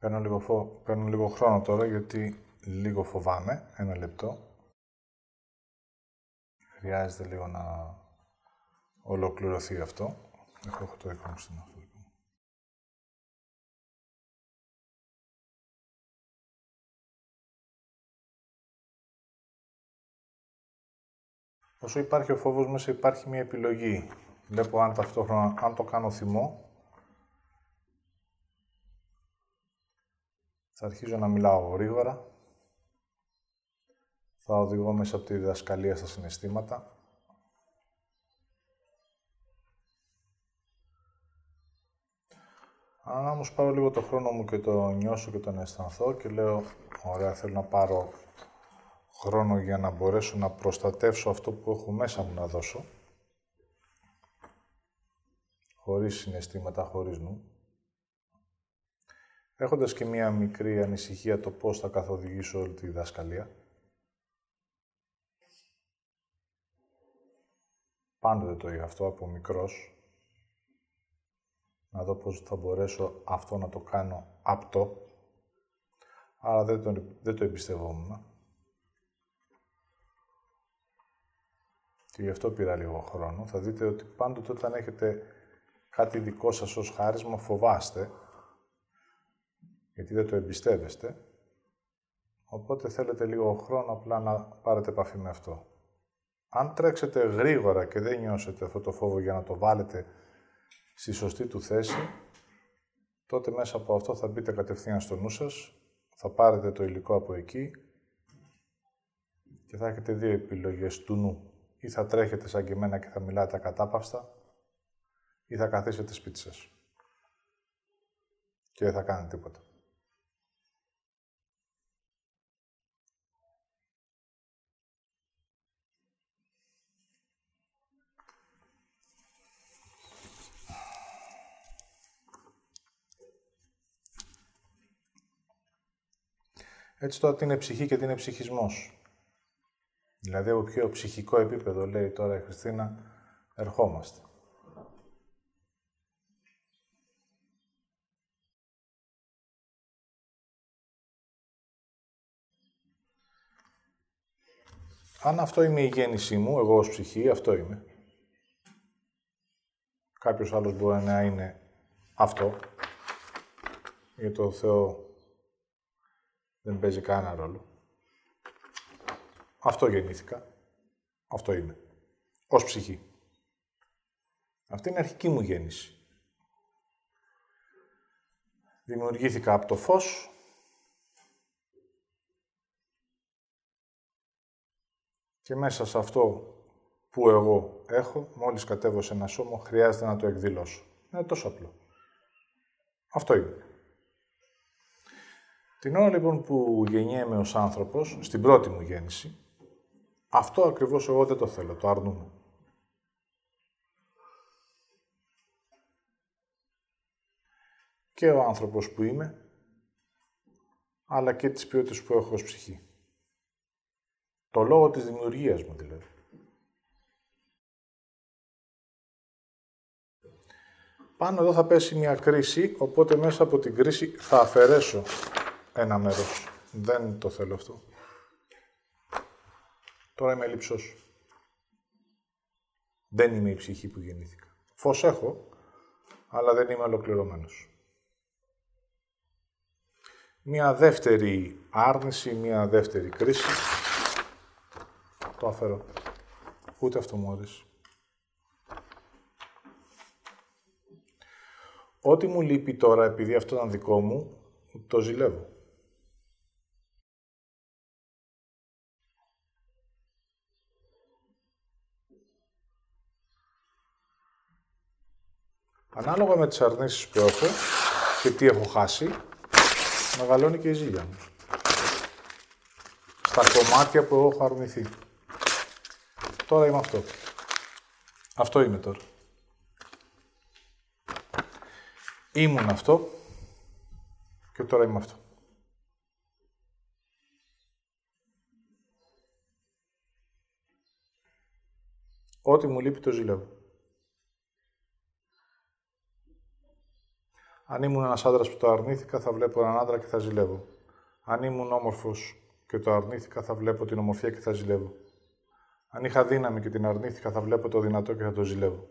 Παίρνω λίγο, φο... Παίρνω λίγο χρόνο τώρα γιατί λίγο φοβάμαι. Ένα λεπτό. Χρειάζεται λίγο να ολοκληρωθεί αυτό. Έχω, έχω το δικό μου Όσο υπάρχει ο φόβος μέσα υπάρχει μια επιλογή. Βλέπω αν ταυτόχρονα, αν το κάνω θυμό, θα αρχίζω να μιλάω γρήγορα, θα οδηγώ μέσα από τη διδασκαλία στα συναισθήματα, Αν όμως πάρω λίγο το χρόνο μου και το νιώσω και τον αισθανθώ και λέω, ωραία, θέλω να πάρω χρόνο για να μπορέσω να προστατεύσω αυτό που έχω μέσα μου να δώσω, χωρίς συναισθήματα, χωρίς νου, έχοντας και μία μικρή ανησυχία το πώς θα καθοδηγήσω όλη τη διδασκαλία. Πάντοτε το είχα αυτό από μικρός, να δω πώς θα μπορέσω αυτό να το κάνω απτό, αλλά δεν το, δεν το εμπιστευόμουν. Και γι' αυτό πήρα λίγο χρόνο. Θα δείτε ότι πάντοτε όταν έχετε κάτι δικό σας ως χάρισμα, φοβάστε, γιατί δεν το εμπιστεύεστε. Οπότε θέλετε λίγο χρόνο απλά να πάρετε επαφή με αυτό. Αν τρέξετε γρήγορα και δεν νιώσετε αυτό το φόβο για να το βάλετε στη σωστή του θέση, τότε μέσα από αυτό θα μπείτε κατευθείαν στο νου σας, θα πάρετε το υλικό από εκεί και θα έχετε δύο επιλογές του νου ή θα τρέχετε σαν και εμένα και θα μιλάτε ακατάπαυστα ή θα καθίσετε σπίτι σας και δεν θα κάνετε τίποτα. Έτσι τώρα τι είναι ψυχή και τι είναι ψυχισμός. Δηλαδή από ποιο ψυχικό επίπεδο, λέει τώρα η Χριστίνα, ερχόμαστε. Αν αυτό είναι η γέννησή μου, εγώ ως ψυχή, αυτό είμαι. Κάποιος άλλος μπορεί να είναι αυτό. Για το Θεό δεν παίζει κανένα ρόλο. Αυτό γεννήθηκα. Αυτό είμαι. Ως ψυχή. Αυτή είναι η αρχική μου γέννηση. Δημιουργήθηκα από το φως. Και μέσα σε αυτό που εγώ έχω, μόλις κατέβω σε ένα σώμα, χρειάζεται να το εκδηλώσω. Είναι τόσο απλό. Αυτό είναι. Την ώρα λοιπόν που γεννιέμαι ως άνθρωπος, στην πρώτη μου γέννηση, αυτό ακριβώς εγώ δεν το θέλω, το αρνούμαι. Και ο άνθρωπος που είμαι, αλλά και τις ποιότητες που έχω ως ψυχή. Το λόγο της δημιουργίας μου δηλαδή. Πάνω εδώ θα πέσει μια κρίση, οπότε μέσα από την κρίση θα αφαιρέσω ένα μέρος. Δεν το θέλω αυτό. Τώρα είμαι λείψος. Δεν είμαι η ψυχή που γεννήθηκα. Φως έχω, αλλά δεν είμαι ολοκληρωμένος. Μία δεύτερη άρνηση, μία δεύτερη κρίση. Το αφαιρώ. Ούτε αυτό μου άρεσε. Ό,τι μου λείπει τώρα, επειδή αυτό ήταν δικό μου, το ζηλεύω. Ανάλογα με τις αρνήσεις που έχω και τι έχω χάσει, μεγαλώνει και η ζήλια μου. Στα κομμάτια που έχω αρνηθεί. Τώρα είμαι αυτό. Αυτό είμαι τώρα. Ήμουν αυτό και τώρα είμαι αυτό. Ό,τι μου λείπει το ζηλεύω. Αν ήμουν ένας άντρας που το αρνήθηκα, θα βλέπω έναν άντρα και θα ζηλεύω. Αν ήμουν όμορφος και το αρνήθηκα, θα βλέπω την ομορφιά και θα ζηλεύω. Αν είχα δύναμη και την αρνήθηκα, θα βλέπω το δυνατό και θα το ζηλεύω.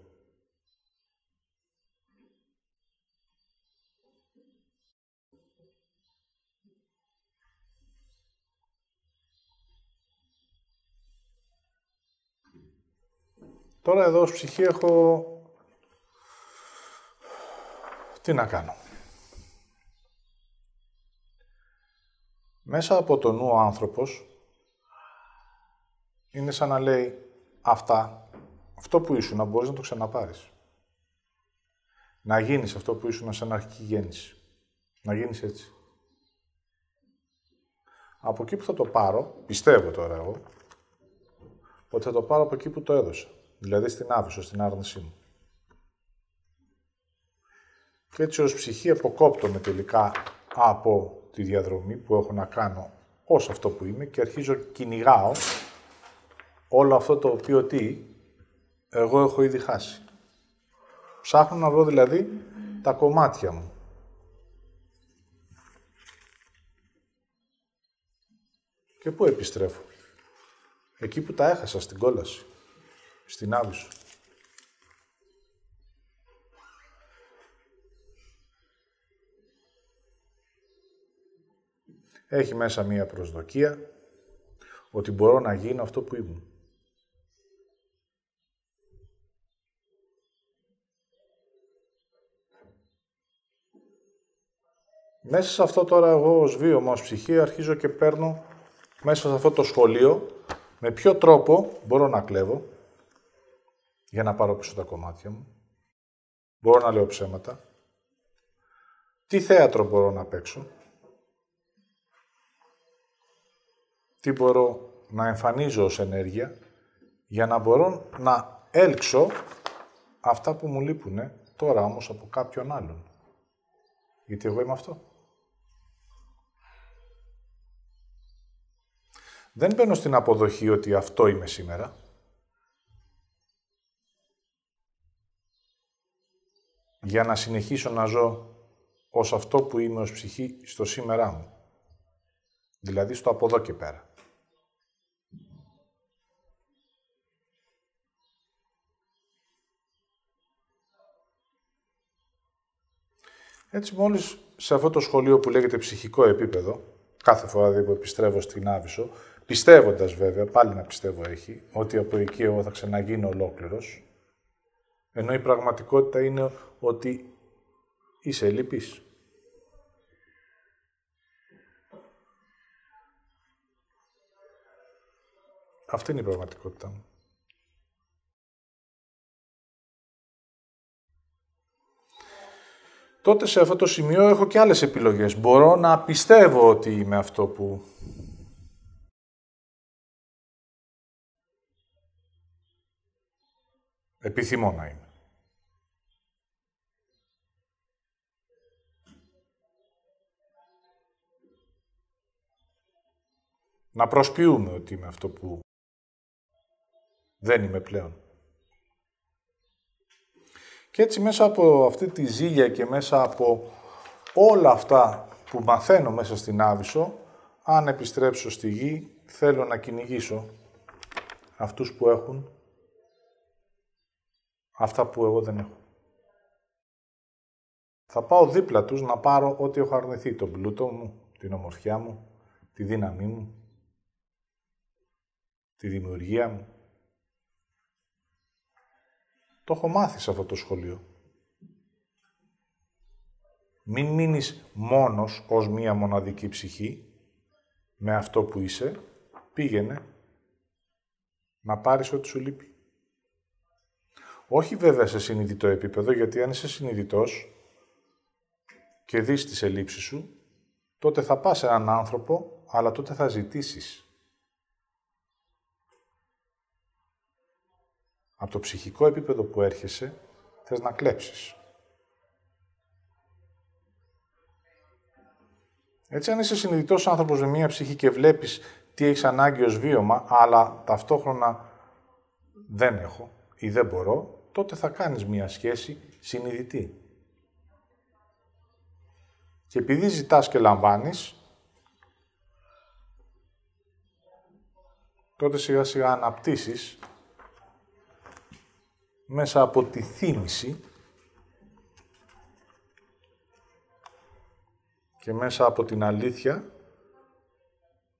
Τώρα εδώ ως ψυχή έχω... Τι να κάνω. Μέσα από το νου ο άνθρωπος είναι σαν να λέει αυτά, αυτό που ήσουν να μπορείς να το ξαναπάρεις. Να γίνεις αυτό που ήσουν σαν αρχική γέννηση. Να γίνεις έτσι. Από εκεί που θα το πάρω, πιστεύω τώρα εγώ, ότι θα το πάρω από εκεί που το έδωσα. Δηλαδή στην άβυσο, στην άρνησή μου. Και έτσι ως ψυχή αποκόπτομαι τελικά από τη διαδρομή που έχω να κάνω ως αυτό που είμαι και αρχίζω κυνηγάω όλο αυτό το οποίο τι, εγώ έχω ήδη χάσει. Ψάχνω να βρω δηλαδή τα κομμάτια μου. Και πού επιστρέφω. Εκεί που τα έχασα, στην κόλαση. Στην Άβυσσο. Έχει μέσα μία προσδοκία ότι μπορώ να γίνω αυτό που ήμουν. Μέσα σε αυτό τώρα εγώ ως βίωμα, ως ψυχή, αρχίζω και παίρνω μέσα σε αυτό το σχολείο με ποιο τρόπο μπορώ να κλέβω για να πάρω πίσω τα κομμάτια μου. Μπορώ να λέω ψέματα. Τι θέατρο μπορώ να παίξω. Τι μπορώ να εμφανίζω ως ενέργεια για να μπορώ να έλξω αυτά που μου λείπουν τώρα όμως από κάποιον άλλον. Γιατί εγώ είμαι αυτό. Δεν μπαίνω στην αποδοχή ότι αυτό είμαι σήμερα. Για να συνεχίσω να ζω ως αυτό που είμαι ως ψυχή στο σήμερά μου. Δηλαδή στο από εδώ και πέρα. Έτσι μόλις σε αυτό το σχολείο που λέγεται ψυχικό επίπεδο, κάθε φορά δηλαδή που επιστρέφω στην Άβυσσο, Πιστεύοντας βέβαια, πάλι να πιστεύω έχει, ότι από εκεί εγώ θα ξαναγίνω ολόκληρος. Ενώ η πραγματικότητα είναι ότι είσαι λυπής. Αυτή είναι η πραγματικότητα μου. Τότε σε αυτό το σημείο έχω και άλλες επιλογές. Μπορώ να πιστεύω ότι είμαι αυτό που Επιθυμώ να είμαι. Να προσποιούμε ότι είμαι αυτό που δεν είμαι πλέον. Και έτσι μέσα από αυτή τη ζήλια και μέσα από όλα αυτά που μαθαίνω μέσα στην Άβυσσο, αν επιστρέψω στη γη, θέλω να κυνηγήσω αυτούς που έχουν αυτά που εγώ δεν έχω. Θα πάω δίπλα τους να πάρω ό,τι έχω αρνηθεί, τον πλούτο μου, την ομορφιά μου, τη δύναμή μου, τη δημιουργία μου. Το έχω μάθει σε αυτό το σχολείο. Μην μείνεις μόνος ως μία μοναδική ψυχή, με αυτό που είσαι, πήγαινε να πάρεις ό,τι σου λείπει. Όχι βέβαια σε συνειδητό επίπεδο, γιατί αν είσαι συνειδητός και δεις τις ελλείψεις σου, τότε θα πας σε έναν άνθρωπο, αλλά τότε θα ζητήσεις. Από το ψυχικό επίπεδο που έρχεσαι, θες να κλέψεις. Έτσι, αν είσαι συνειδητός άνθρωπος με μία ψυχή και βλέπεις τι έχεις ανάγκη ως βίωμα, αλλά ταυτόχρονα δεν έχω ή δεν μπορώ, τότε θα κάνεις μία σχέση συνειδητή. Και επειδή ζητάς και λαμβάνεις, τότε σιγά σιγά αναπτύσσεις μέσα από τη θύμηση και μέσα από την αλήθεια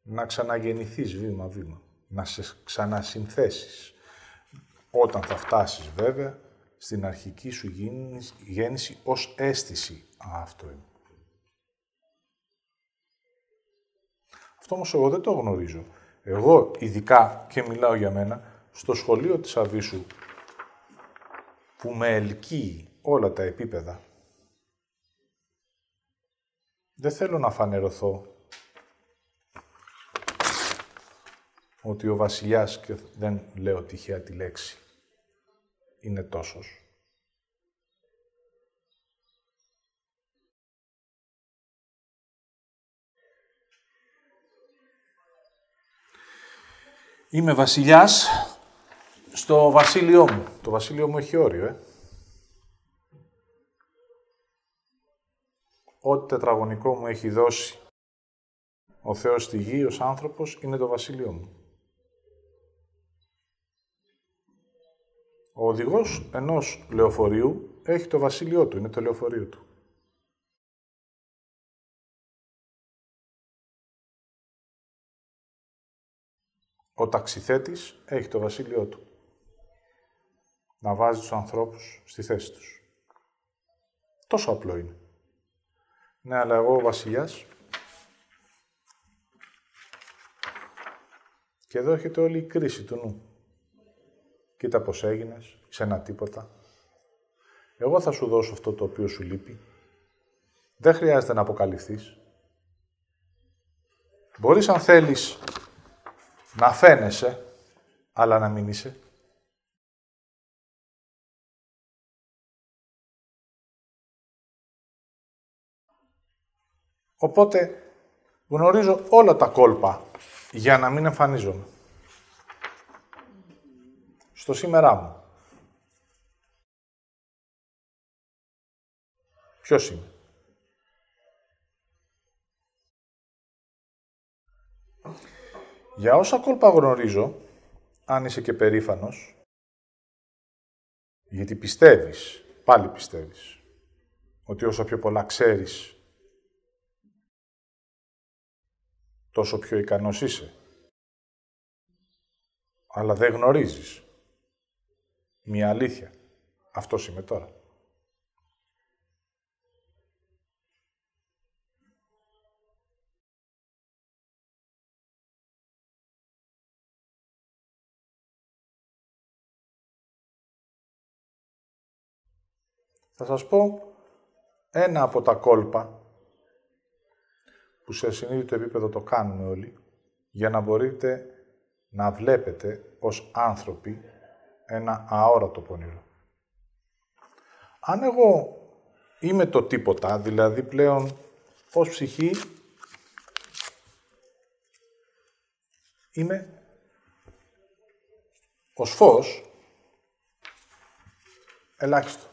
να ξαναγεννηθείς βήμα-βήμα, να σε ξανασυνθέσεις. Όταν θα φτάσεις βέβαια στην αρχική σου γέννηση ως αίσθηση. αυτό είναι. Αυτό όμως εγώ δεν το γνωρίζω. Εγώ ειδικά και μιλάω για μένα, στο σχολείο της Αβίσου που με ελκύει όλα τα επίπεδα. Δεν θέλω να φανερωθώ ότι ο βασιλιάς, και δεν λέω τυχαία τη λέξη, είναι τόσος. Είμαι βασιλιάς στο βασίλειό μου. Το βασίλειό μου έχει όριο, ε. Ό,τι τετραγωνικό μου έχει δώσει ο Θεός στη γη ως άνθρωπος είναι το βασίλειό μου. Ο οδηγός ενός λεωφορείου έχει το βασίλειό του, είναι το λεωφορείο του. Ο ταξιθέτης έχει το βασίλειό του. Να βάζει τους ανθρώπους στη θέση τους. Τόσο απλό είναι. Ναι, αλλά εγώ ο βασιλιάς και εδώ έχετε όλη η κρίση του νου. Κοίτα πώς έγινες, σε ένα τίποτα. Εγώ θα σου δώσω αυτό το οποίο σου λείπει. Δεν χρειάζεται να αποκαλυφθείς. Μπορείς αν θέλεις να φαίνεσαι, αλλά να μην είσαι. Οπότε γνωρίζω όλα τα κόλπα για να μην εμφανίζομαι. Στο σήμερά μου. Ποιος είμαι; Για όσα κόλπα γνωρίζω, αν είσαι και περήφανος, γιατί πιστεύεις, πάλι πιστεύεις, ότι όσο πιο πολλά ξέρεις, τόσο πιο ικανός είσαι. Αλλά δεν γνωρίζεις. Μια αλήθεια. Αυτό είμαι τώρα. Θα σας πω ένα από τα κόλπα που σε συνείδητο επίπεδο το κάνουμε όλοι, για να μπορείτε να βλέπετε ως άνθρωποι ένα αόρατο πονηρό. Αν εγώ είμαι το τίποτα, δηλαδή πλέον ως ψυχή είμαι ως φως ελάχιστο.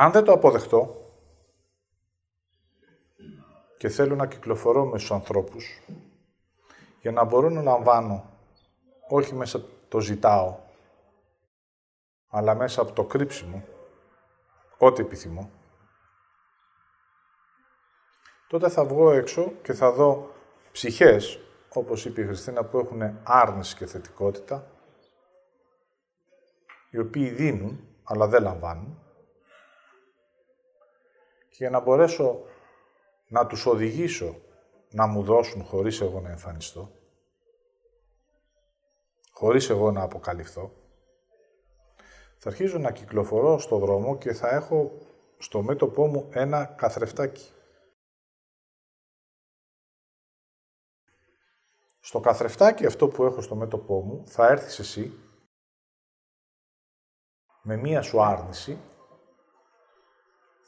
Αν δεν το αποδεχτώ και θέλω να κυκλοφορώ με στους ανθρώπους για να μπορώ να λαμβάνω όχι μέσα το ζητάω, αλλά μέσα από το κρύψιμο, ό,τι επιθυμώ, τότε θα βγω έξω και θα δω ψυχές, όπως είπε η Χριστίνα, που έχουν άρνηση και θετικότητα, οι οποίοι δίνουν, αλλά δεν λαμβάνουν, και για να μπορέσω να τους οδηγήσω να μου δώσουν χωρίς εγώ να εμφανιστώ, χωρίς εγώ να αποκαλυφθώ, θα αρχίζω να κυκλοφορώ στο δρόμο και θα έχω στο μέτωπό μου ένα καθρεφτάκι. Στο καθρεφτάκι αυτό που έχω στο μέτωπό μου θα έρθεις εσύ με μία σου άρνηση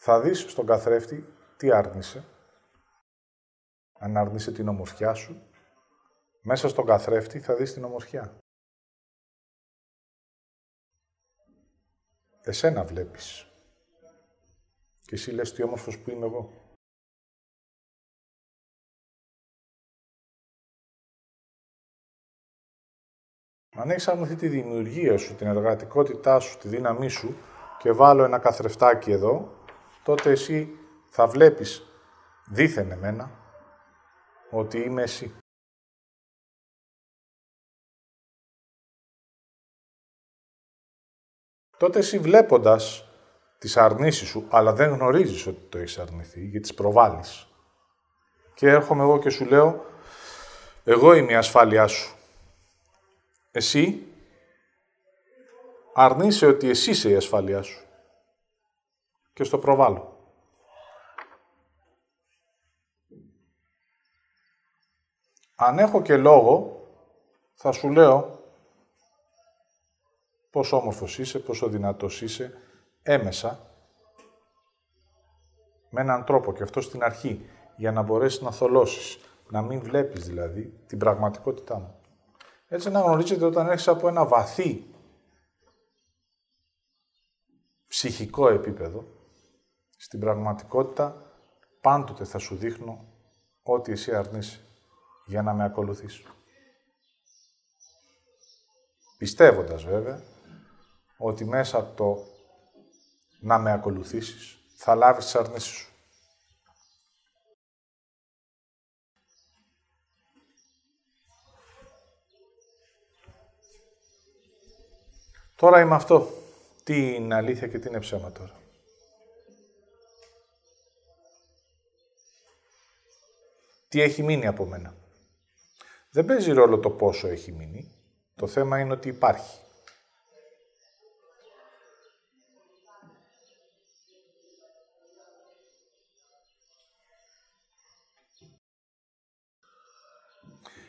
θα δεις στον καθρέφτη τι άρνησε. Αν άρνησε την ομορφιά σου, μέσα στον καθρέφτη θα δεις την ομορφιά. εσένα βλέπεις. Και εσύ λες τι όμορφος που είμαι εγώ. Αν έχεις αρνηθεί τη δημιουργία σου, την εργατικότητά σου, τη δύναμή σου και βάλω ένα καθρεφτάκι εδώ, τότε εσύ θα βλέπεις δίθεν εμένα ότι είμαι εσύ. Τότε εσύ βλέποντας τις αρνήσεις σου, αλλά δεν γνωρίζεις ότι το έχεις αρνηθεί, γιατί τις προβάλλεις. Και έρχομαι εγώ και σου λέω, εγώ είμαι η ασφάλειά σου. Εσύ αρνείσαι ότι εσύ είσαι η ασφάλειά σου. Και στο προβάλλω. Αν έχω και λόγο, θα σου λέω πόσο όμορφος είσαι, πόσο δυνατός είσαι, έμεσα, με έναν τρόπο και αυτό στην αρχή, για να μπορέσεις να θολώσεις, να μην βλέπεις δηλαδή την πραγματικότητά μου. Έτσι να γνωρίζετε όταν έχεις από ένα βαθύ ψυχικό επίπεδο, στην πραγματικότητα πάντοτε θα σου δείχνω ό,τι εσύ αρνείσαι για να με ακολουθείς. Πιστεύοντας βέβαια ότι μέσα από το να με ακολουθήσεις θα λάβεις τις αρνήσεις σου. Τώρα είμαι αυτό. Τι είναι αλήθεια και τι είναι ψέμα τώρα. Τι έχει μείνει από μένα. Δεν παίζει ρόλο το πόσο έχει μείνει. Το θέμα είναι ότι υπάρχει.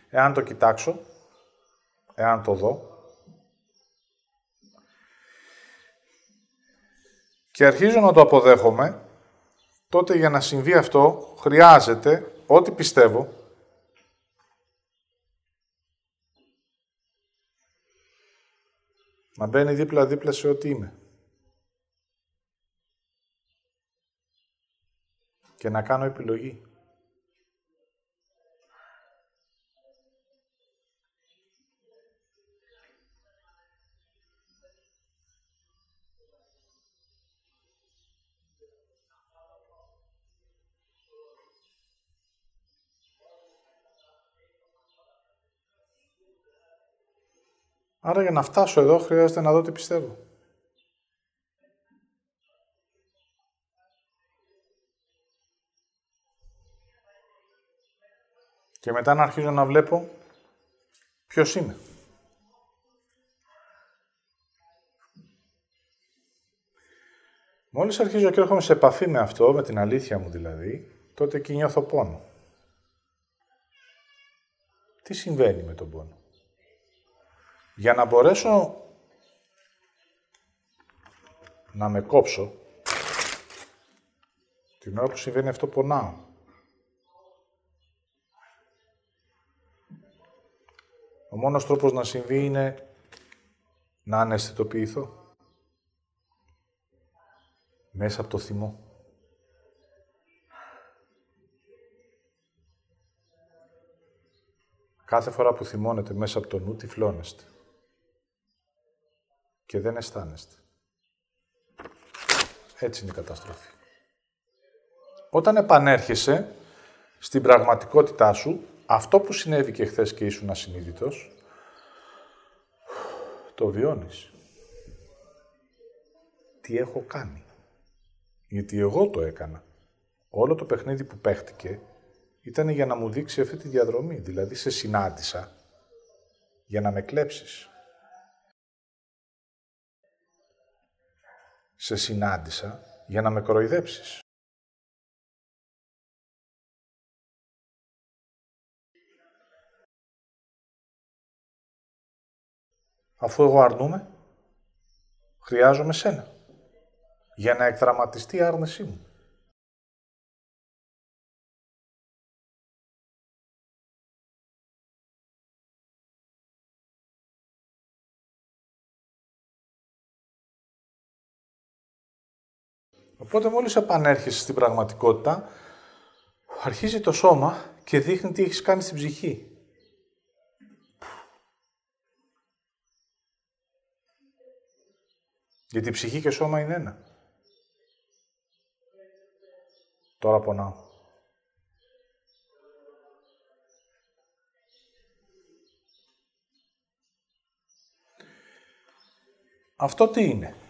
Εάν το κοιτάξω, εάν το δω, και αρχίζω να το αποδέχομαι, τότε για να συμβεί αυτό χρειάζεται ό,τι πιστεύω να μπαίνει δίπλα-δίπλα σε ό,τι είμαι. Και να κάνω επιλογή. Άρα για να φτάσω εδώ χρειάζεται να δω τι πιστεύω. Και μετά να αρχίζω να βλέπω ποιος είμαι. Μόλις αρχίζω και έρχομαι σε επαφή με αυτό, με την αλήθεια μου δηλαδή, τότε εκεί νιώθω πόνο. Τι συμβαίνει με τον πόνο; Για να μπορέσω να με κόψω, την ώρα που συμβαίνει αυτό πονάω. Ο μόνος τρόπος να συμβεί είναι να αναισθητοποιηθώ. Μέσα από το θυμό. Κάθε φορά που θυμώνετε μέσα από το νου, τυφλώνεστε και δεν αισθάνεστε. Έτσι είναι η καταστροφή. Όταν επανέρχεσαι στην πραγματικότητά σου, αυτό που συνέβη και χθες και ήσουν ασυνείδητος, το βιώνεις. Τι έχω κάνει; Γιατί εγώ το έκανα. Όλο το παιχνίδι που παίχτηκε ήταν για να μου δείξει αυτή τη διαδρομή. Δηλαδή, σε συνάντησα για να με κλέψεις. Σε συνάντησα για να με κοροϊδέψεις. Αφού εγώ αρνούμαι, χρειάζομαι σένα για να εκδραματιστεί η άρνησή μου. Οπότε μόλις επανέρχεσαι στην πραγματικότητα, αρχίζει το σώμα και δείχνει τι έχεις κάνει στην ψυχή. Γιατί ψυχή και σώμα είναι ένα. Τώρα πονάω. Αυτό τι είναι;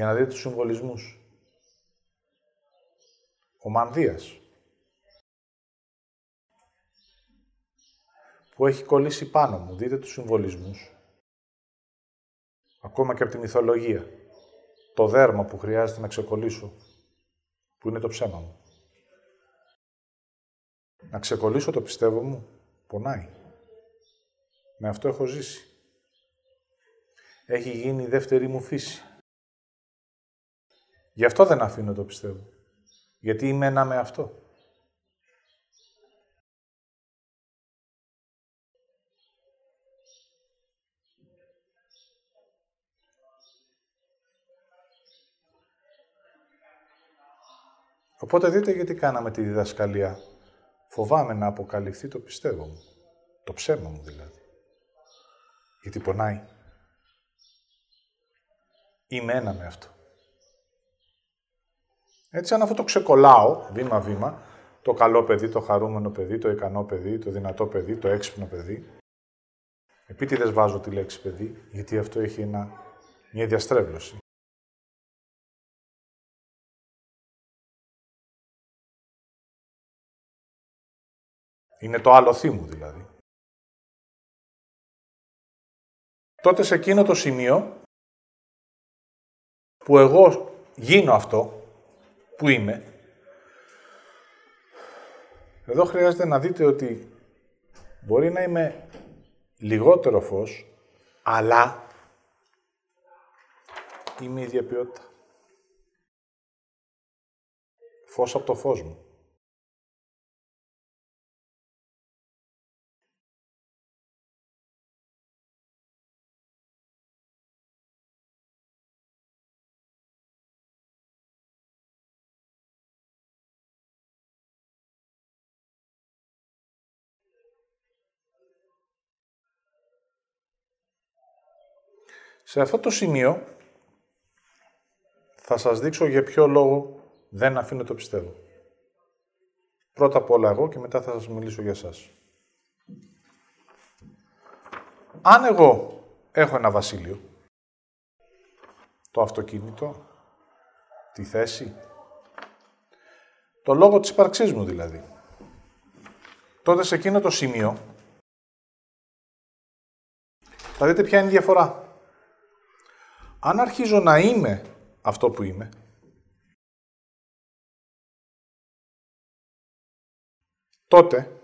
Για να δείτε τους συμβολισμούς. Ο Μανδύας. Που έχει κολλήσει πάνω μου. Δείτε τους συμβολισμούς. Ακόμα και από τη μυθολογία. Το δέρμα που χρειάζεται να ξεκολλήσω. Που είναι το ψέμα μου. Να ξεκολλήσω το πιστεύω μου. Πονάει. Με αυτό έχω ζήσει έχει γίνει η δεύτερη μου φύση. Γι' αυτό δεν αφήνω το πιστεύω. Γιατί είμαι ένα με αυτό. Οπότε δείτε γιατί κάναμε τη διδασκαλία. Φοβάμαι να αποκαλυφθεί το πιστεύω μου. Το ψέμα μου δηλαδή. Γιατί πονάει. Είμαι ένα με αυτό. Έτσι, αν αυτό το ξεκολλάω βήμα-βήμα, το καλό παιδί, το χαρούμενο παιδί, το ικανό παιδί, το δυνατό παιδί, το έξυπνο παιδί, επίτηδες βάζω τη λέξη παιδί, γιατί αυτό έχει ένα, μια διαστρέβλωση. Είναι το άλλο θύμου δηλαδή. Τότε σε εκείνο το σημείο που εγώ γίνω αυτό που είμαι, εδώ χρειάζεται να δείτε ότι μπορεί να είμαι λιγότερο φως, αλλά είμαι η ίδια ποιότητα. Φως από το φως μου. Σε αυτό το σημείο θα σας δείξω για ποιο λόγο δεν αφήνω το πιστεύω. Πρώτα απ' όλα εγώ και μετά θα σας μιλήσω για σας. Αν εγώ έχω ένα βασίλειο, το αυτοκίνητο, τη θέση, το λόγο της ύπαρξής μου δηλαδή, τότε σε εκείνο το σημείο θα δείτε ποια είναι η διαφορά αν αρχίζω να είμαι αυτό που είμαι, τότε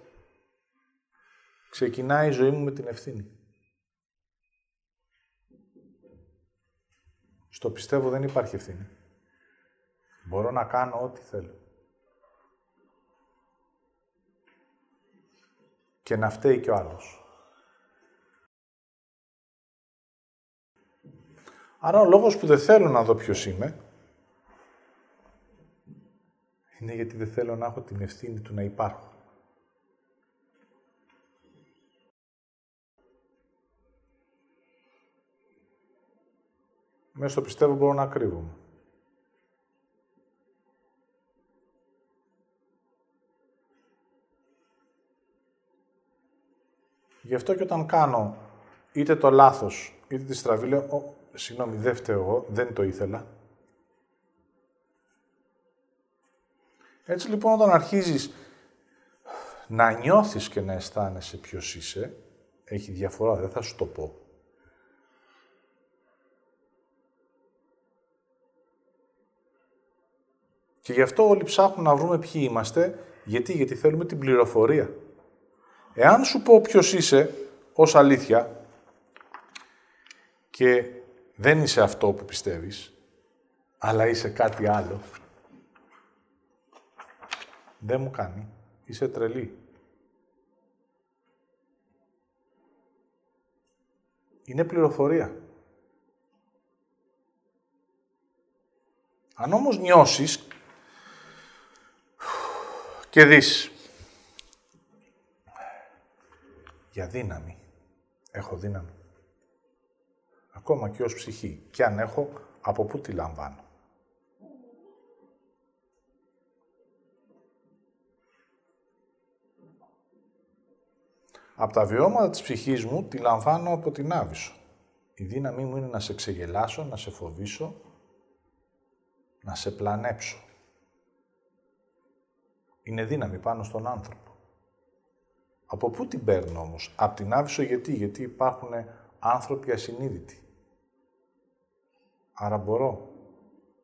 ξεκινάει η ζωή μου με την ευθύνη. Στο πιστεύω δεν υπάρχει ευθύνη. Μπορώ να κάνω ό,τι θέλω. Και να φταίει κι ο άλλος. Άρα ο λόγος που δεν θέλω να δω ποιος είμαι, είναι γιατί δεν θέλω να έχω την ευθύνη του να υπάρχω. Μέσα στο πιστεύω μπορώ να κρύβομαι. Γι' αυτό και όταν κάνω είτε το λάθος, είτε τη στραβή, λέω, συγγνώμη, δεν φταίω εγώ, δεν το ήθελα. Έτσι λοιπόν όταν αρχίζεις να νιώθεις και να αισθάνεσαι ποιος είσαι, έχει διαφορά, δεν θα σου το πω. Και γι' αυτό όλοι ψάχνουν να βρούμε ποιοι είμαστε. Γιατί, γιατί θέλουμε την πληροφορία. Εάν σου πω ποιος είσαι ως αλήθεια και δεν είσαι αυτό που πιστεύεις, αλλά είσαι κάτι άλλο. Δεν μου κάνει. Είσαι τρελή. Είναι πληροφορία. Αν όμως νιώσεις και δεις για δύναμη, έχω δύναμη. Ακόμα και ως ψυχή. Και αν έχω, από πού τη λαμβάνω. Από τα βιώματα της ψυχής μου τη λαμβάνω από την Άβυσσο. Η δύναμή μου είναι να σε ξεγελάσω, να σε φοβήσω, να σε πλανέψω. Είναι δύναμη πάνω στον άνθρωπο. Από πού την παίρνω όμως; Από την Άβυσσο γιατί; Γιατί υπάρχουν άνθρωποι ασυνείδητοι. Άρα μπορώ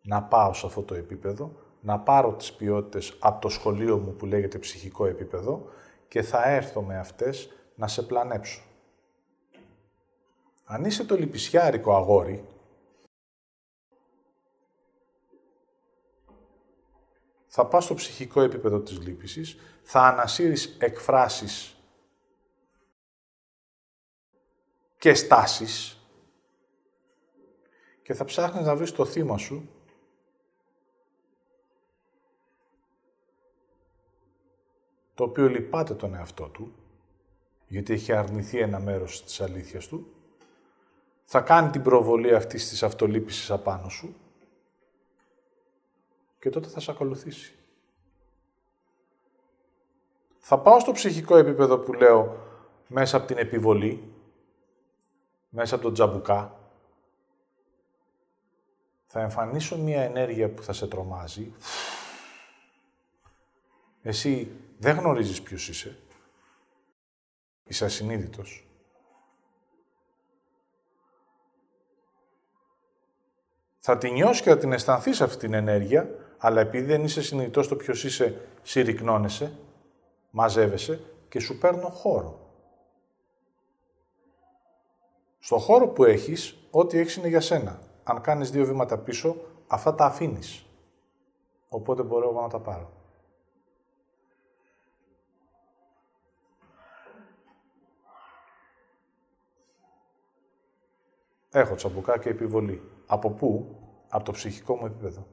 να πάω σε αυτό το επίπεδο, να πάρω τις ποιότητες από το σχολείο μου που λέγεται ψυχικό επίπεδο και θα έρθω με αυτές να σε πλανέψω. Αν είσαι το λυπησιάρικο αγόρι, θα πας στο ψυχικό επίπεδο της λύπησης, θα ανασύρεις εκφράσεις και στάσεις και θα ψάχνεις να βρεις το θύμα σου το οποίο λυπάται τον εαυτό του γιατί έχει αρνηθεί ένα μέρος της αλήθειας του, θα κάνει την προβολή αυτής της αυτολύπησης απάνω σου και τότε θα σε ακολουθήσει. Θα πάω στο ψυχικό επίπεδο που λέω μέσα από την επιβολή, μέσα από τον τζαμπουκά. Θα εμφανίσω μία ενέργεια που θα σε τρομάζει. Εσύ δεν γνωρίζεις ποιος είσαι. Είσαι ασυνείδητος. Θα την νιώσεις και θα την αισθανθείς αυτή την ενέργεια, αλλά επειδή δεν είσαι συνειδητός στο ποιος είσαι, συρρυκνώνεσαι, μαζεύεσαι και σου παίρνω χώρο. Στο χώρο που έχεις, ό,τι έχεις είναι για σένα. Αν κάνεις δύο βήματα πίσω, αυτά τα αφήνεις. Οπότε μπορώ εγώ να τα πάρω. Έχω τσαμπουκά και επιβολή. Από πού; Από το ψυχικό μου επίπεδο.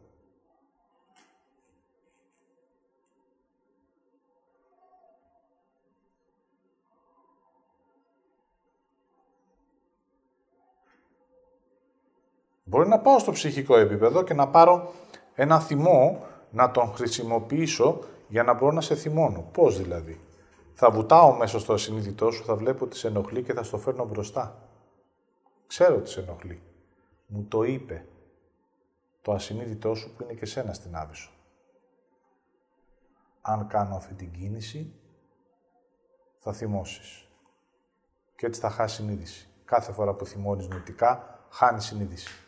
Μπορεί να πάω στο ψυχικό επίπεδο και να πάρω ένα θυμό, να τον χρησιμοποιήσω για να μπορώ να σε θυμώνω. Πώς δηλαδή; Θα βουτάω μέσα στο ασυνείδητό σου, θα βλέπω ότι σε ενοχλεί και θα στο φέρνω μπροστά. Ξέρω ότι σε ενοχλεί. Μου το είπε το ασυνείδητό σου που είναι και σένα στην άβυσο. Αν κάνω αυτή την κίνηση, θα θυμώσεις. Και έτσι θα χάσει συνείδηση. Κάθε φορά που θυμώνεις νοητικά, χάνεις συνείδηση.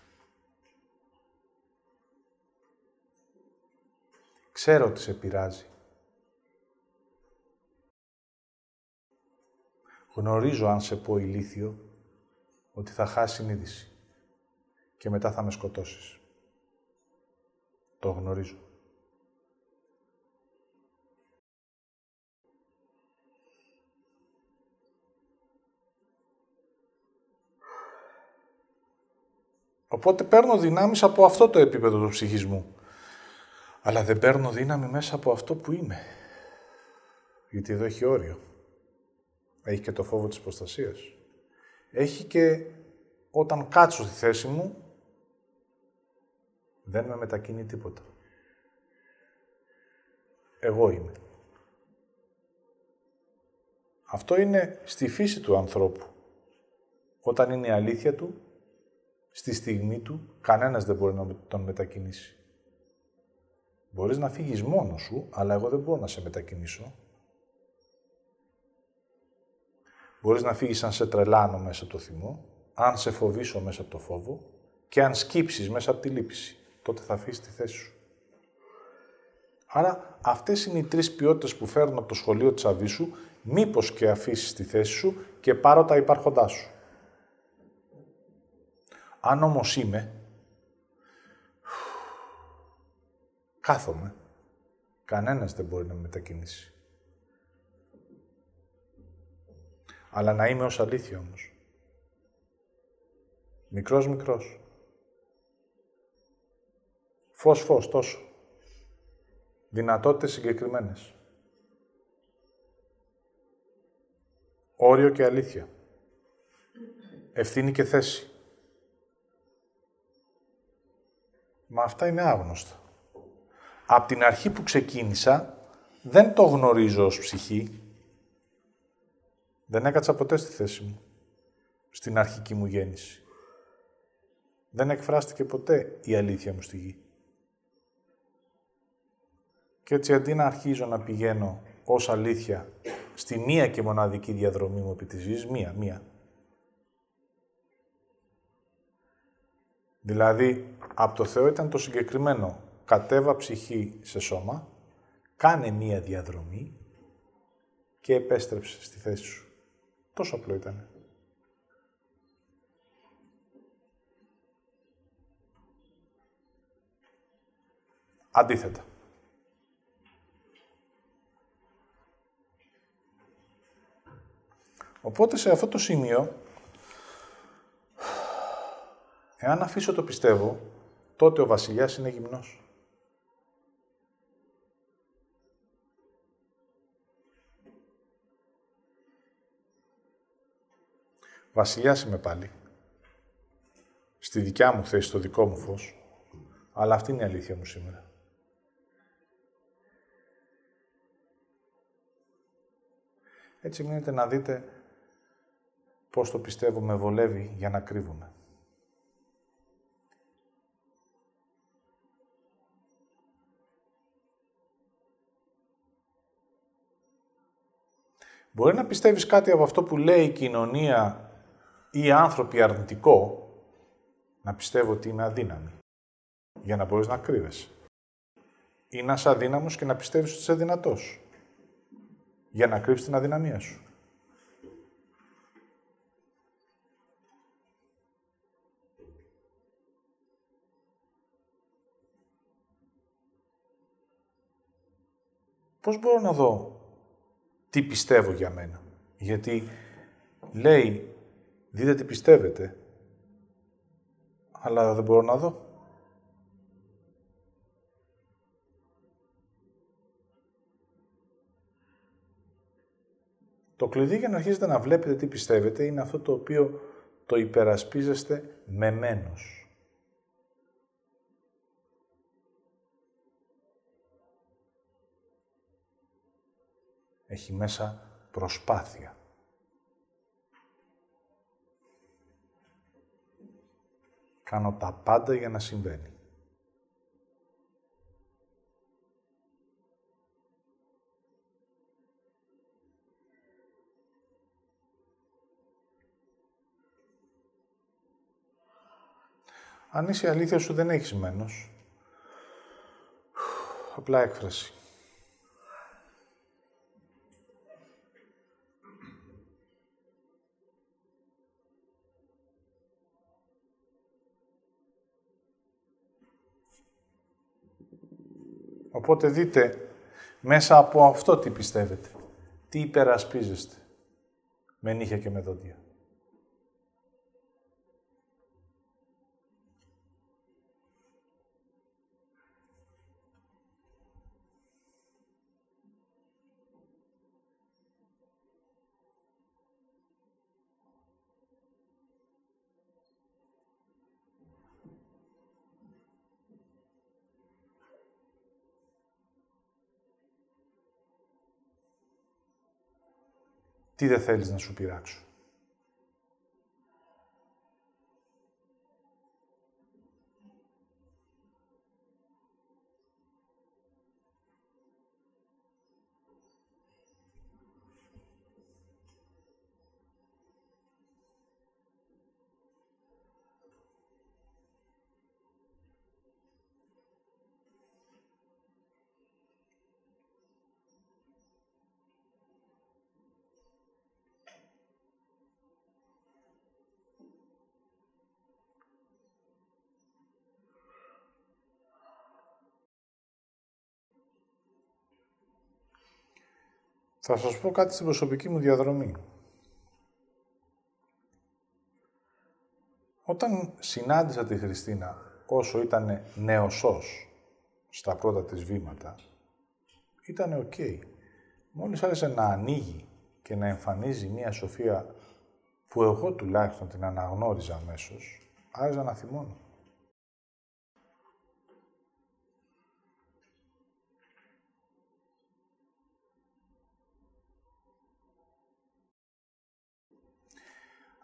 Ξέρω ότι σε πειράζει. Γνωρίζω αν σε πω ηλίθιο, ότι θα χάσει συνείδηση και μετά θα με σκοτώσεις. Το γνωρίζω. Οπότε παίρνω δυνάμεις από αυτό το επίπεδο του ψυχισμού. Αλλά δεν παίρνω δύναμη μέσα από αυτό που είμαι. Γιατί εδώ έχει όριο. Έχει και το φόβο της προστασίας έχει και όταν κάτσω στη θέση μου, δεν με μετακινεί τίποτα. Εγώ είμαι. Αυτό είναι στη φύση του ανθρώπου. Όταν είναι η αλήθεια του, στη στιγμή του, κανένας δεν μπορεί να τον μετακινήσει. Μπορείς να φύγεις μόνος σου, αλλά εγώ δεν μπορώ να σε μετακινήσω. Μπορείς να φύγεις αν σε τρελάνω μέσα από το θυμό, αν σε φοβήσω μέσα από το φόβο και αν σκύψεις μέσα από τη λύπηση. Τότε θα αφήσεις τη θέση σου. Άρα αυτές είναι οι τρεις ποιότητες που φέρνω από το σχολείο της Αβίσου, μήπως και αφήσεις τη θέση σου και πάρω τα υπάρχοντάς σου. Αν όμως είμαι, κάθομαι, κανένας δεν μπορεί να με μετακινήσει. αλλά να είμαι ως αλήθεια όμως. Μικρός, μικρός. Φως, φως, τόσο. Δυνατότητες συγκεκριμένες. Όριο και αλήθεια. Ευθύνη και θέση. Μα αυτά είναι άγνωστα. Απ' την αρχή που ξεκίνησα, δεν το γνωρίζω ως ψυχή. Δεν έκατσα ποτέ στη θέση μου, στην αρχική μου γέννηση. Δεν εκφράστηκε ποτέ η αλήθεια μου στη γη. Και έτσι αντί να αρχίζω να πηγαίνω ως αλήθεια στη μία και μοναδική διαδρομή μου επί της γης, μία, μία. Δηλαδή, από το Θεό ήταν το συγκεκριμένο. Κατέβα ψυχή σε σώμα, κάνε μία διαδρομή και επέστρεψε στη θέση σου. Τόσο απλό ήταν. Αντίθετα. Οπότε σε αυτό το σημείο, εάν αφήσω το πιστεύω, τότε ο βασιλιάς είναι γυμνός. Βασιλιάς είμαι πάλι. Στη δικιά μου θέση, στο δικό μου φως. Αλλά αυτή είναι η αλήθεια μου σήμερα. Έτσι μείνετε να δείτε πώς το πιστεύω με βολεύει για να κρύβουμε. Μπορεί να πιστεύεις κάτι από αυτό που λέει η κοινωνία ή οι άνθρωποι αρνητικό, να πιστεύω ότι είναι αδύναμη, για να μπορείς να κρύβεσαι. Ή να είσαι αδύναμος και να πιστεύεις ότι είσαι δυνατός, για να κρύψεις την αδυναμία σου. Πώς μπορώ να δω τι πιστεύω για μένα; Γιατί λέει, δείτε τι πιστεύετε, αλλά δεν μπορώ να δω. Το κλειδί για να αρχίσετε να βλέπετε τι πιστεύετε είναι αυτό το οποίο το υπερασπίζεστε με μένος. έχει μέσα προσπάθεια. Κάνω τα πάντα για να συμβαίνει. Αν είσαι η αλήθεια σου δεν έχεις μένος. Απλά έκφραση. Οπότε δείτε μέσα από αυτό τι πιστεύετε. Τι υπερασπίζεστε. Με νύχια και με δόντια. Τι δεν θέλεις να σου πειράξω. Θα σας πω κάτι στην προσωπική μου διαδρομή. Όταν συνάντησα τη Χριστίνα όσο ήταν νεοσσός, στα πρώτα της βήματα, ήταν OK. Okay. Μόλις άρχισε να ανοίγει και να εμφανίζει μία σοφία που εγώ τουλάχιστον την αναγνώριζα αμέσως, άρχιζα να θυμώνω.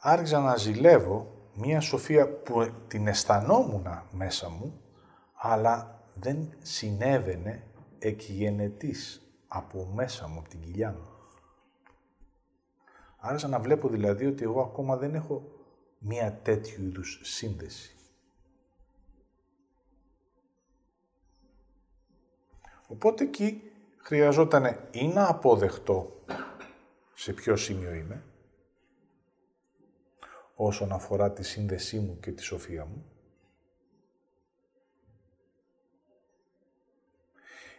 Άρχιζα να ζηλεύω μία σοφία που την αισθανόμουν μέσα μου, αλλά δεν συνέβαινε εκγενετής από μέσα μου, από την κοιλιά μου. Άρχισα να βλέπω δηλαδή ότι εγώ ακόμα δεν έχω μία τέτοιου είδους σύνδεση. Οπότε εκεί χρειαζόταν ή να αποδεχτώ σε ποιο σημείο είμαι, όσον αφορά τη σύνδεσή μου και τη σοφία μου,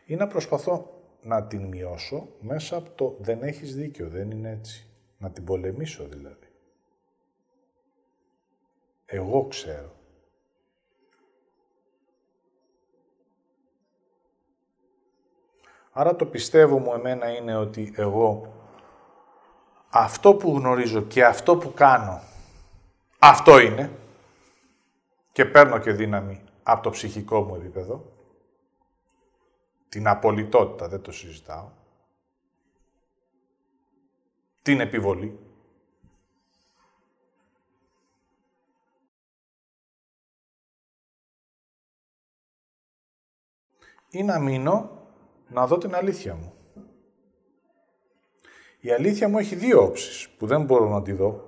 ή να προσπαθώ να την μειώσω μέσα από το «δεν έχεις δίκιο, δεν είναι έτσι». Να την πολεμήσω δηλαδή. Εγώ ξέρω. Άρα το πιστεύω μου εμένα είναι ότι εγώ αυτό που γνωρίζω και αυτό που κάνω, αυτό είναι και παίρνω και δύναμη από το ψυχικό μου επίπεδο, την απολυτότητα, δεν το συζητάω, την επιβολή. Ή να μείνω να δω την αλήθεια μου. Η αλήθεια μου έχει δύο όψεις που δεν μπορώ να τη δω.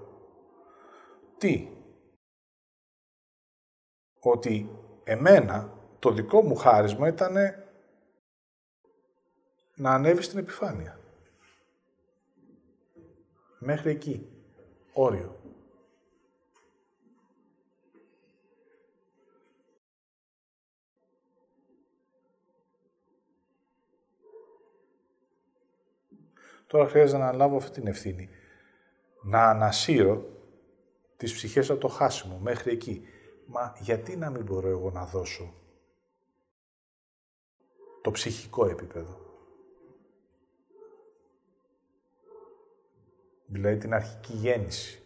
Τι; Ότι εμένα το δικό μου χάρισμα ήταν να ανέβει στην επιφάνεια. Μέχρι εκεί. Όριο. Τώρα χρειάζεται να λάβω αυτή την ευθύνη. Να ανασύρω τις ψυχές από το χάσιμο μέχρι εκεί. Μα γιατί να μην μπορώ εγώ να δώσω το ψυχικό επίπεδο; Δηλαδή την αρχική γέννηση.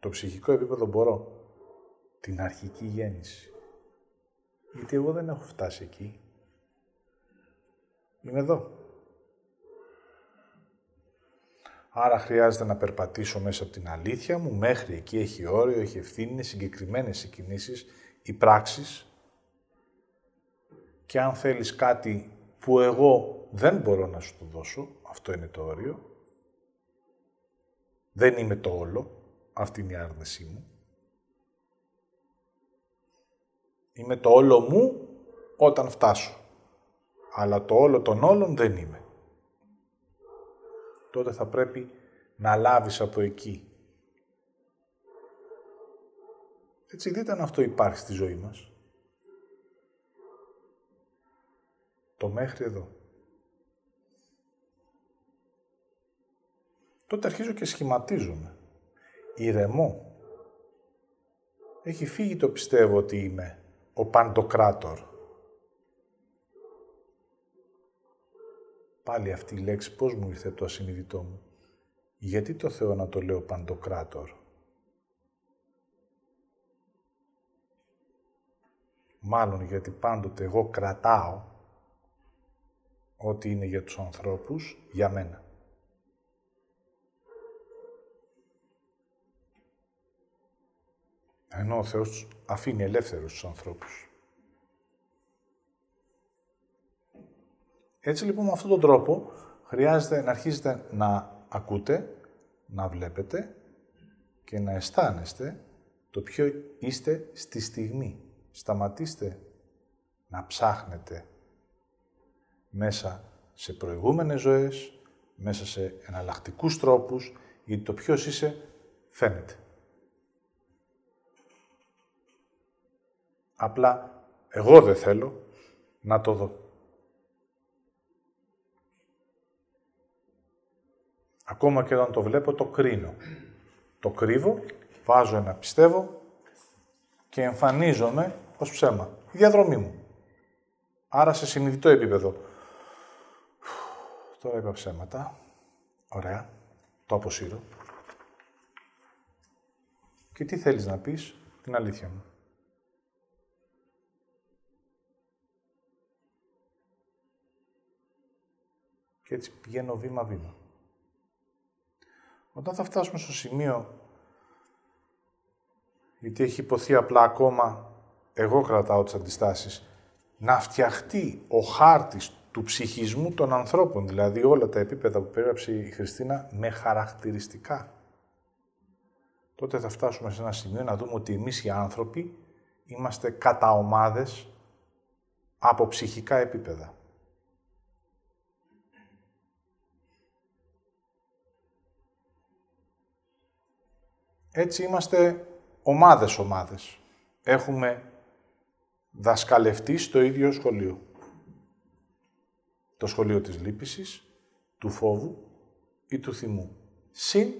Το ψυχικό επίπεδο μπορώ. Την αρχική γέννηση. Γιατί εγώ δεν έχω φτάσει εκεί. Είμαι εδώ. Άρα χρειάζεται να περπατήσω μέσα από την αλήθεια μου, μέχρι εκεί έχει όριο, έχει ευθύνη, συγκεκριμένες οι κινήσεις, οι πράξεις. Και αν θέλεις κάτι που εγώ δεν μπορώ να σου το δώσω, αυτό είναι το όριο, δεν είμαι το όλο. Αυτή είναι η άρνησή μου. Είμαι το όλο μου όταν φτάσω. Αλλά το όλο των όλων δεν είμαι. Τότε θα πρέπει να λάβεις από εκεί. Έτσι δείτε αν αυτό υπάρχει στη ζωή μας. Το μέχρι εδώ. τότε αρχίζω και σχηματίζομαι. Ηρεμώ. Έχει φύγει το πιστεύω ότι είμαι ο παντοκράτορ. Πάλι αυτή η λέξη πώς μου ήρθε το ασυνειδητό μου; Γιατί το Θεό να το λέω παντοκράτορ. Μάλλον γιατί πάντοτε εγώ κρατάω ό,τι είναι για τους ανθρώπους, για μένα. Ενώ ο Θεός αφήνει ελεύθερους τους ανθρώπους. Έτσι λοιπόν με αυτόν τον τρόπο χρειάζεται να αρχίσετε να ακούτε, να βλέπετε και να αισθάνεστε το ποιο είστε στη στιγμή. Σταματήστε να ψάχνετε μέσα σε προηγούμενες ζωές, μέσα σε εναλλακτικούς τρόπους, γιατί το ποιος είσαι φαίνεται. Απλά εγώ δεν θέλω να το δω. Ακόμα και όταν το βλέπω, το κρίνω. Το κρύβω, βάζω ένα πιστεύω και εμφανίζομαι ως ψέμα. Η διαδρομή μου. Άρα σε συνειδητό επίπεδο. Τώρα είπα ψέματα. Ωραία. Το αποσύρω. Και τι θέλεις να πεις, την αλήθεια μου. Και έτσι πηγαίνω βήμα-βήμα. Όταν θα φτάσουμε στο σημείο, γιατί έχει υποθεί απλά ακόμα, εγώ κρατάω τις αντιστάσεις, να φτιαχτεί ο χάρτης του ψυχισμού των ανθρώπων, δηλαδή όλα τα επίπεδα που περιγράψε η Χριστίνα, με χαρακτηριστικά. Τότε θα φτάσουμε σε ένα σημείο να δούμε ότι εμείς οι άνθρωποι είμαστε κατά ομάδες από ψυχικά επίπεδα. Έτσι είμαστε ομάδες-ομάδες. Έχουμε δασκαλευτεί στο ίδιο σχολείο. Το σχολείο της λύπησης, του φόβου ή του θυμού. Συν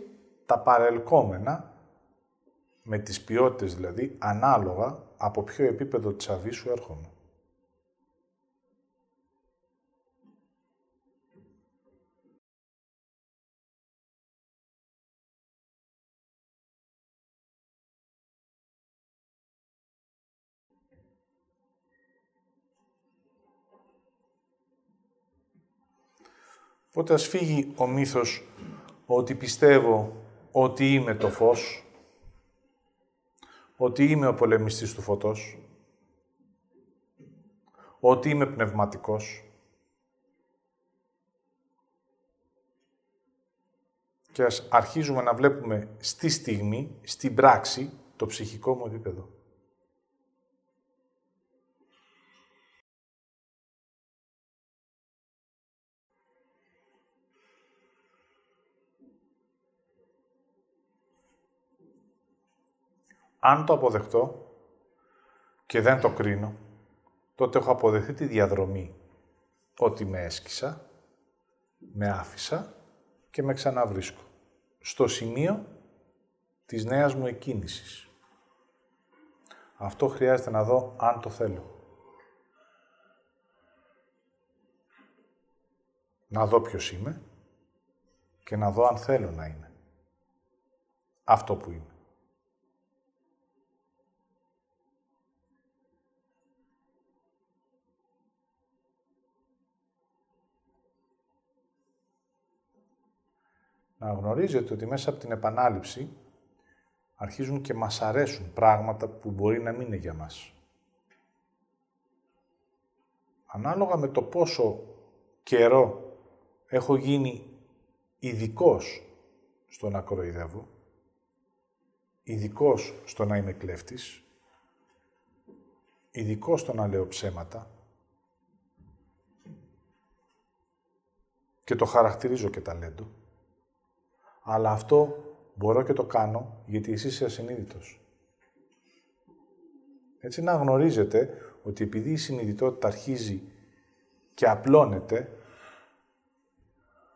τα παρελκόμενα, με τις ποιότητες δηλαδή, ανάλογα από ποιο επίπεδο της αβίσου έρχομαι. Οπότε ας φύγει ο μύθος ότι πιστεύω ότι είμαι το φως, ότι είμαι ο πολεμιστής του φωτός, ότι είμαι πνευματικός και ας αρχίζουμε να βλέπουμε στη στιγμή, στην πράξη, το ψυχικό μου επίπεδο. Αν το αποδεχτώ και δεν το κρίνω, τότε έχω αποδεχτεί τη διαδρομή ότι με έσκησα, με άφησα και με ξαναβρίσκω. Στο σημείο της νέας μου εκκίνησης. Αυτό χρειάζεται να δω αν το θέλω. Να δω ποιος είμαι και να δω αν θέλω να είμαι. Αυτό που είμαι. Να γνωρίζετε ότι μέσα από την επανάληψη αρχίζουν και μας αρέσουν πράγματα που μπορεί να μην είναι για μας. Ανάλογα με το πόσο καιρό έχω γίνει ειδικός στο να κοροϊδεύω, ειδικός στο να είμαι κλέφτης, ειδικός στο να λέω ψέματα και το χαρακτηρίζω και ταλέντο, αλλά αυτό μπορώ και το κάνω γιατί εσύ είσαι ασυνείδητος. Έτσι να γνωρίζετε ότι επειδή η συνειδητότητα αρχίζει και απλώνεται,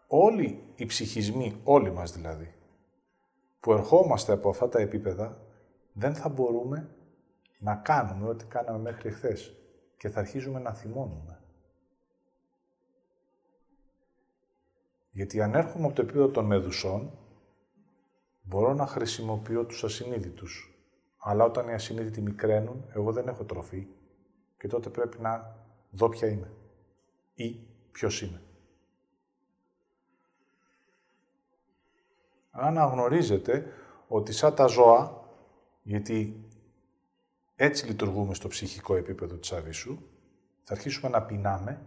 όλοι οι ψυχισμοί, όλοι μας δηλαδή, που ερχόμαστε από αυτά τα επίπεδα, δεν θα μπορούμε να κάνουμε ό,τι κάναμε μέχρι χθες και θα αρχίζουμε να θυμώνουμε. Γιατί αν έρχομαι από το επίπεδο των μεδουσών, Μπορώ να χρησιμοποιώ τους ασυνείδητους. Αλλά όταν οι ασυνείδητοι μικραίνουν, εγώ δεν έχω τροφή και τότε πρέπει να δω ποια είμαι ή ποιος είμαι. Αν αγνωρίζετε ότι σαν τα ζώα, γιατί έτσι λειτουργούμε στο ψυχικό επίπεδο της αβυσού, θα αρχίσουμε να πεινάμε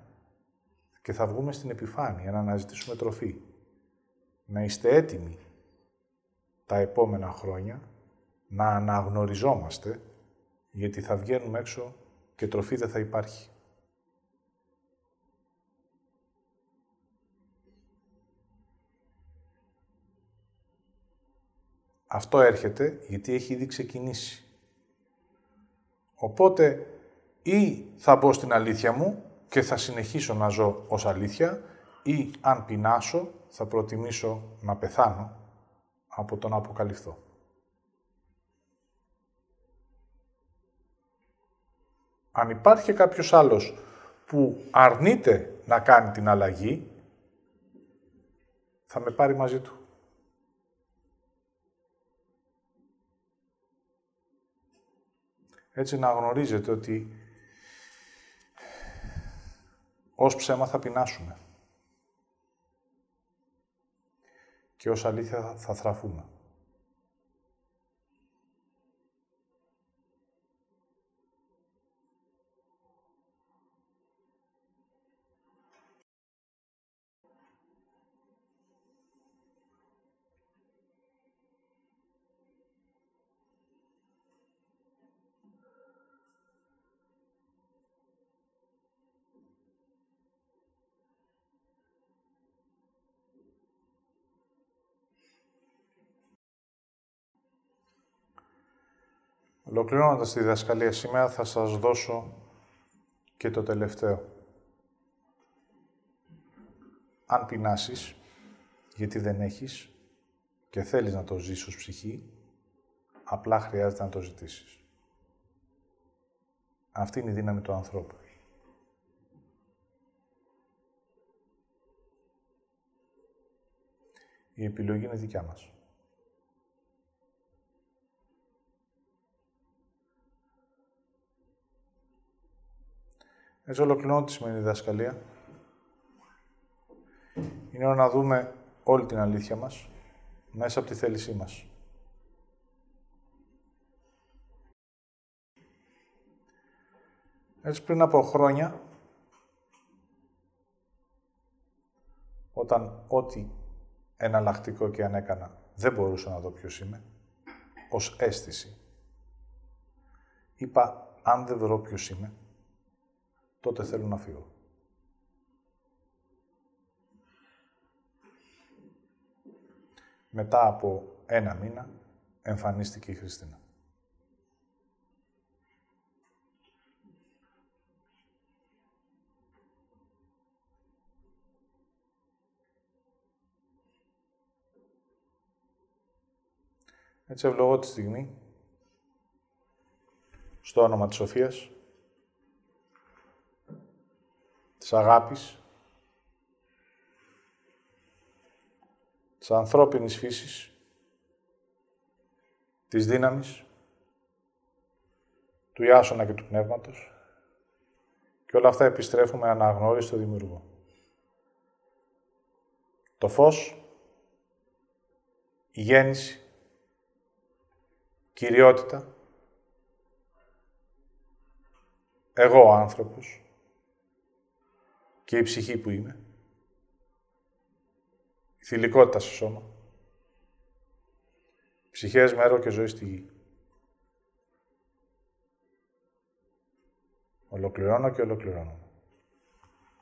και θα βγούμε στην επιφάνεια να αναζητήσουμε τροφή. Να είστε έτοιμοι τα επόμενα χρόνια να αναγνωριζόμαστε, γιατί θα βγαίνουμε έξω και τροφή δεν θα υπάρχει. Αυτό έρχεται γιατί έχει ήδη ξεκινήσει. Οπότε ή θα μπω στην αλήθεια μου και θα συνεχίσω να ζω ως αλήθεια ή αν πεινάσω θα προτιμήσω να πεθάνω από τον αποκαλυφθώ. Αν υπάρχει κάποιος άλλος που αρνείται να κάνει την αλλαγή, θα με πάρει μαζί του. Έτσι να γνωρίζετε ότι ως ψέμα θα πεινάσουμε. Και ως αλήθεια θα θραφούμε. Ολοκληρώνοντας τη διδασκαλία σήμερα, θα σας δώσω και το τελευταίο. Αν πεινάσεις, γιατί δεν έχεις και θέλεις να το ζήσεις ως ψυχή, απλά χρειάζεται να το ζητήσεις. Αυτή είναι η δύναμη του ανθρώπου. Η επιλογή είναι δικιά μας. Έτσι ολοκληρώνω τη σημερινή διδασκαλία. Είναι ώρα να δούμε όλη την αλήθεια μας μέσα από τη θέλησή μας. Έτσι πριν από χρόνια, όταν ό,τι εναλλακτικό και αν έκανα δεν μπορούσα να δω ποιος είμαι, ως αίσθηση, είπα αν δεν βρω ποιος είμαι, τότε θέλω να φύγω. Μετά από ένα μήνα εμφανίστηκε η Χριστίνα. Έτσι ευλογώ τη στιγμή, στο όνομα της Σοφίας, της αγάπης, της ανθρώπινης φύσης, της δύναμης, του Ιάσονα και του Πνεύματος και όλα αυτά επιστρέφουμε αναγνώριση στο Δημιουργό. Το φως, η γέννηση, κυριότητα, εγώ ο άνθρωπος, και η ψυχή που είμαι. Η θηλυκότητα στο σώμα. Ψυχές μέρο και ζωή στη γη. Ολοκληρώνω και ολοκληρώνω.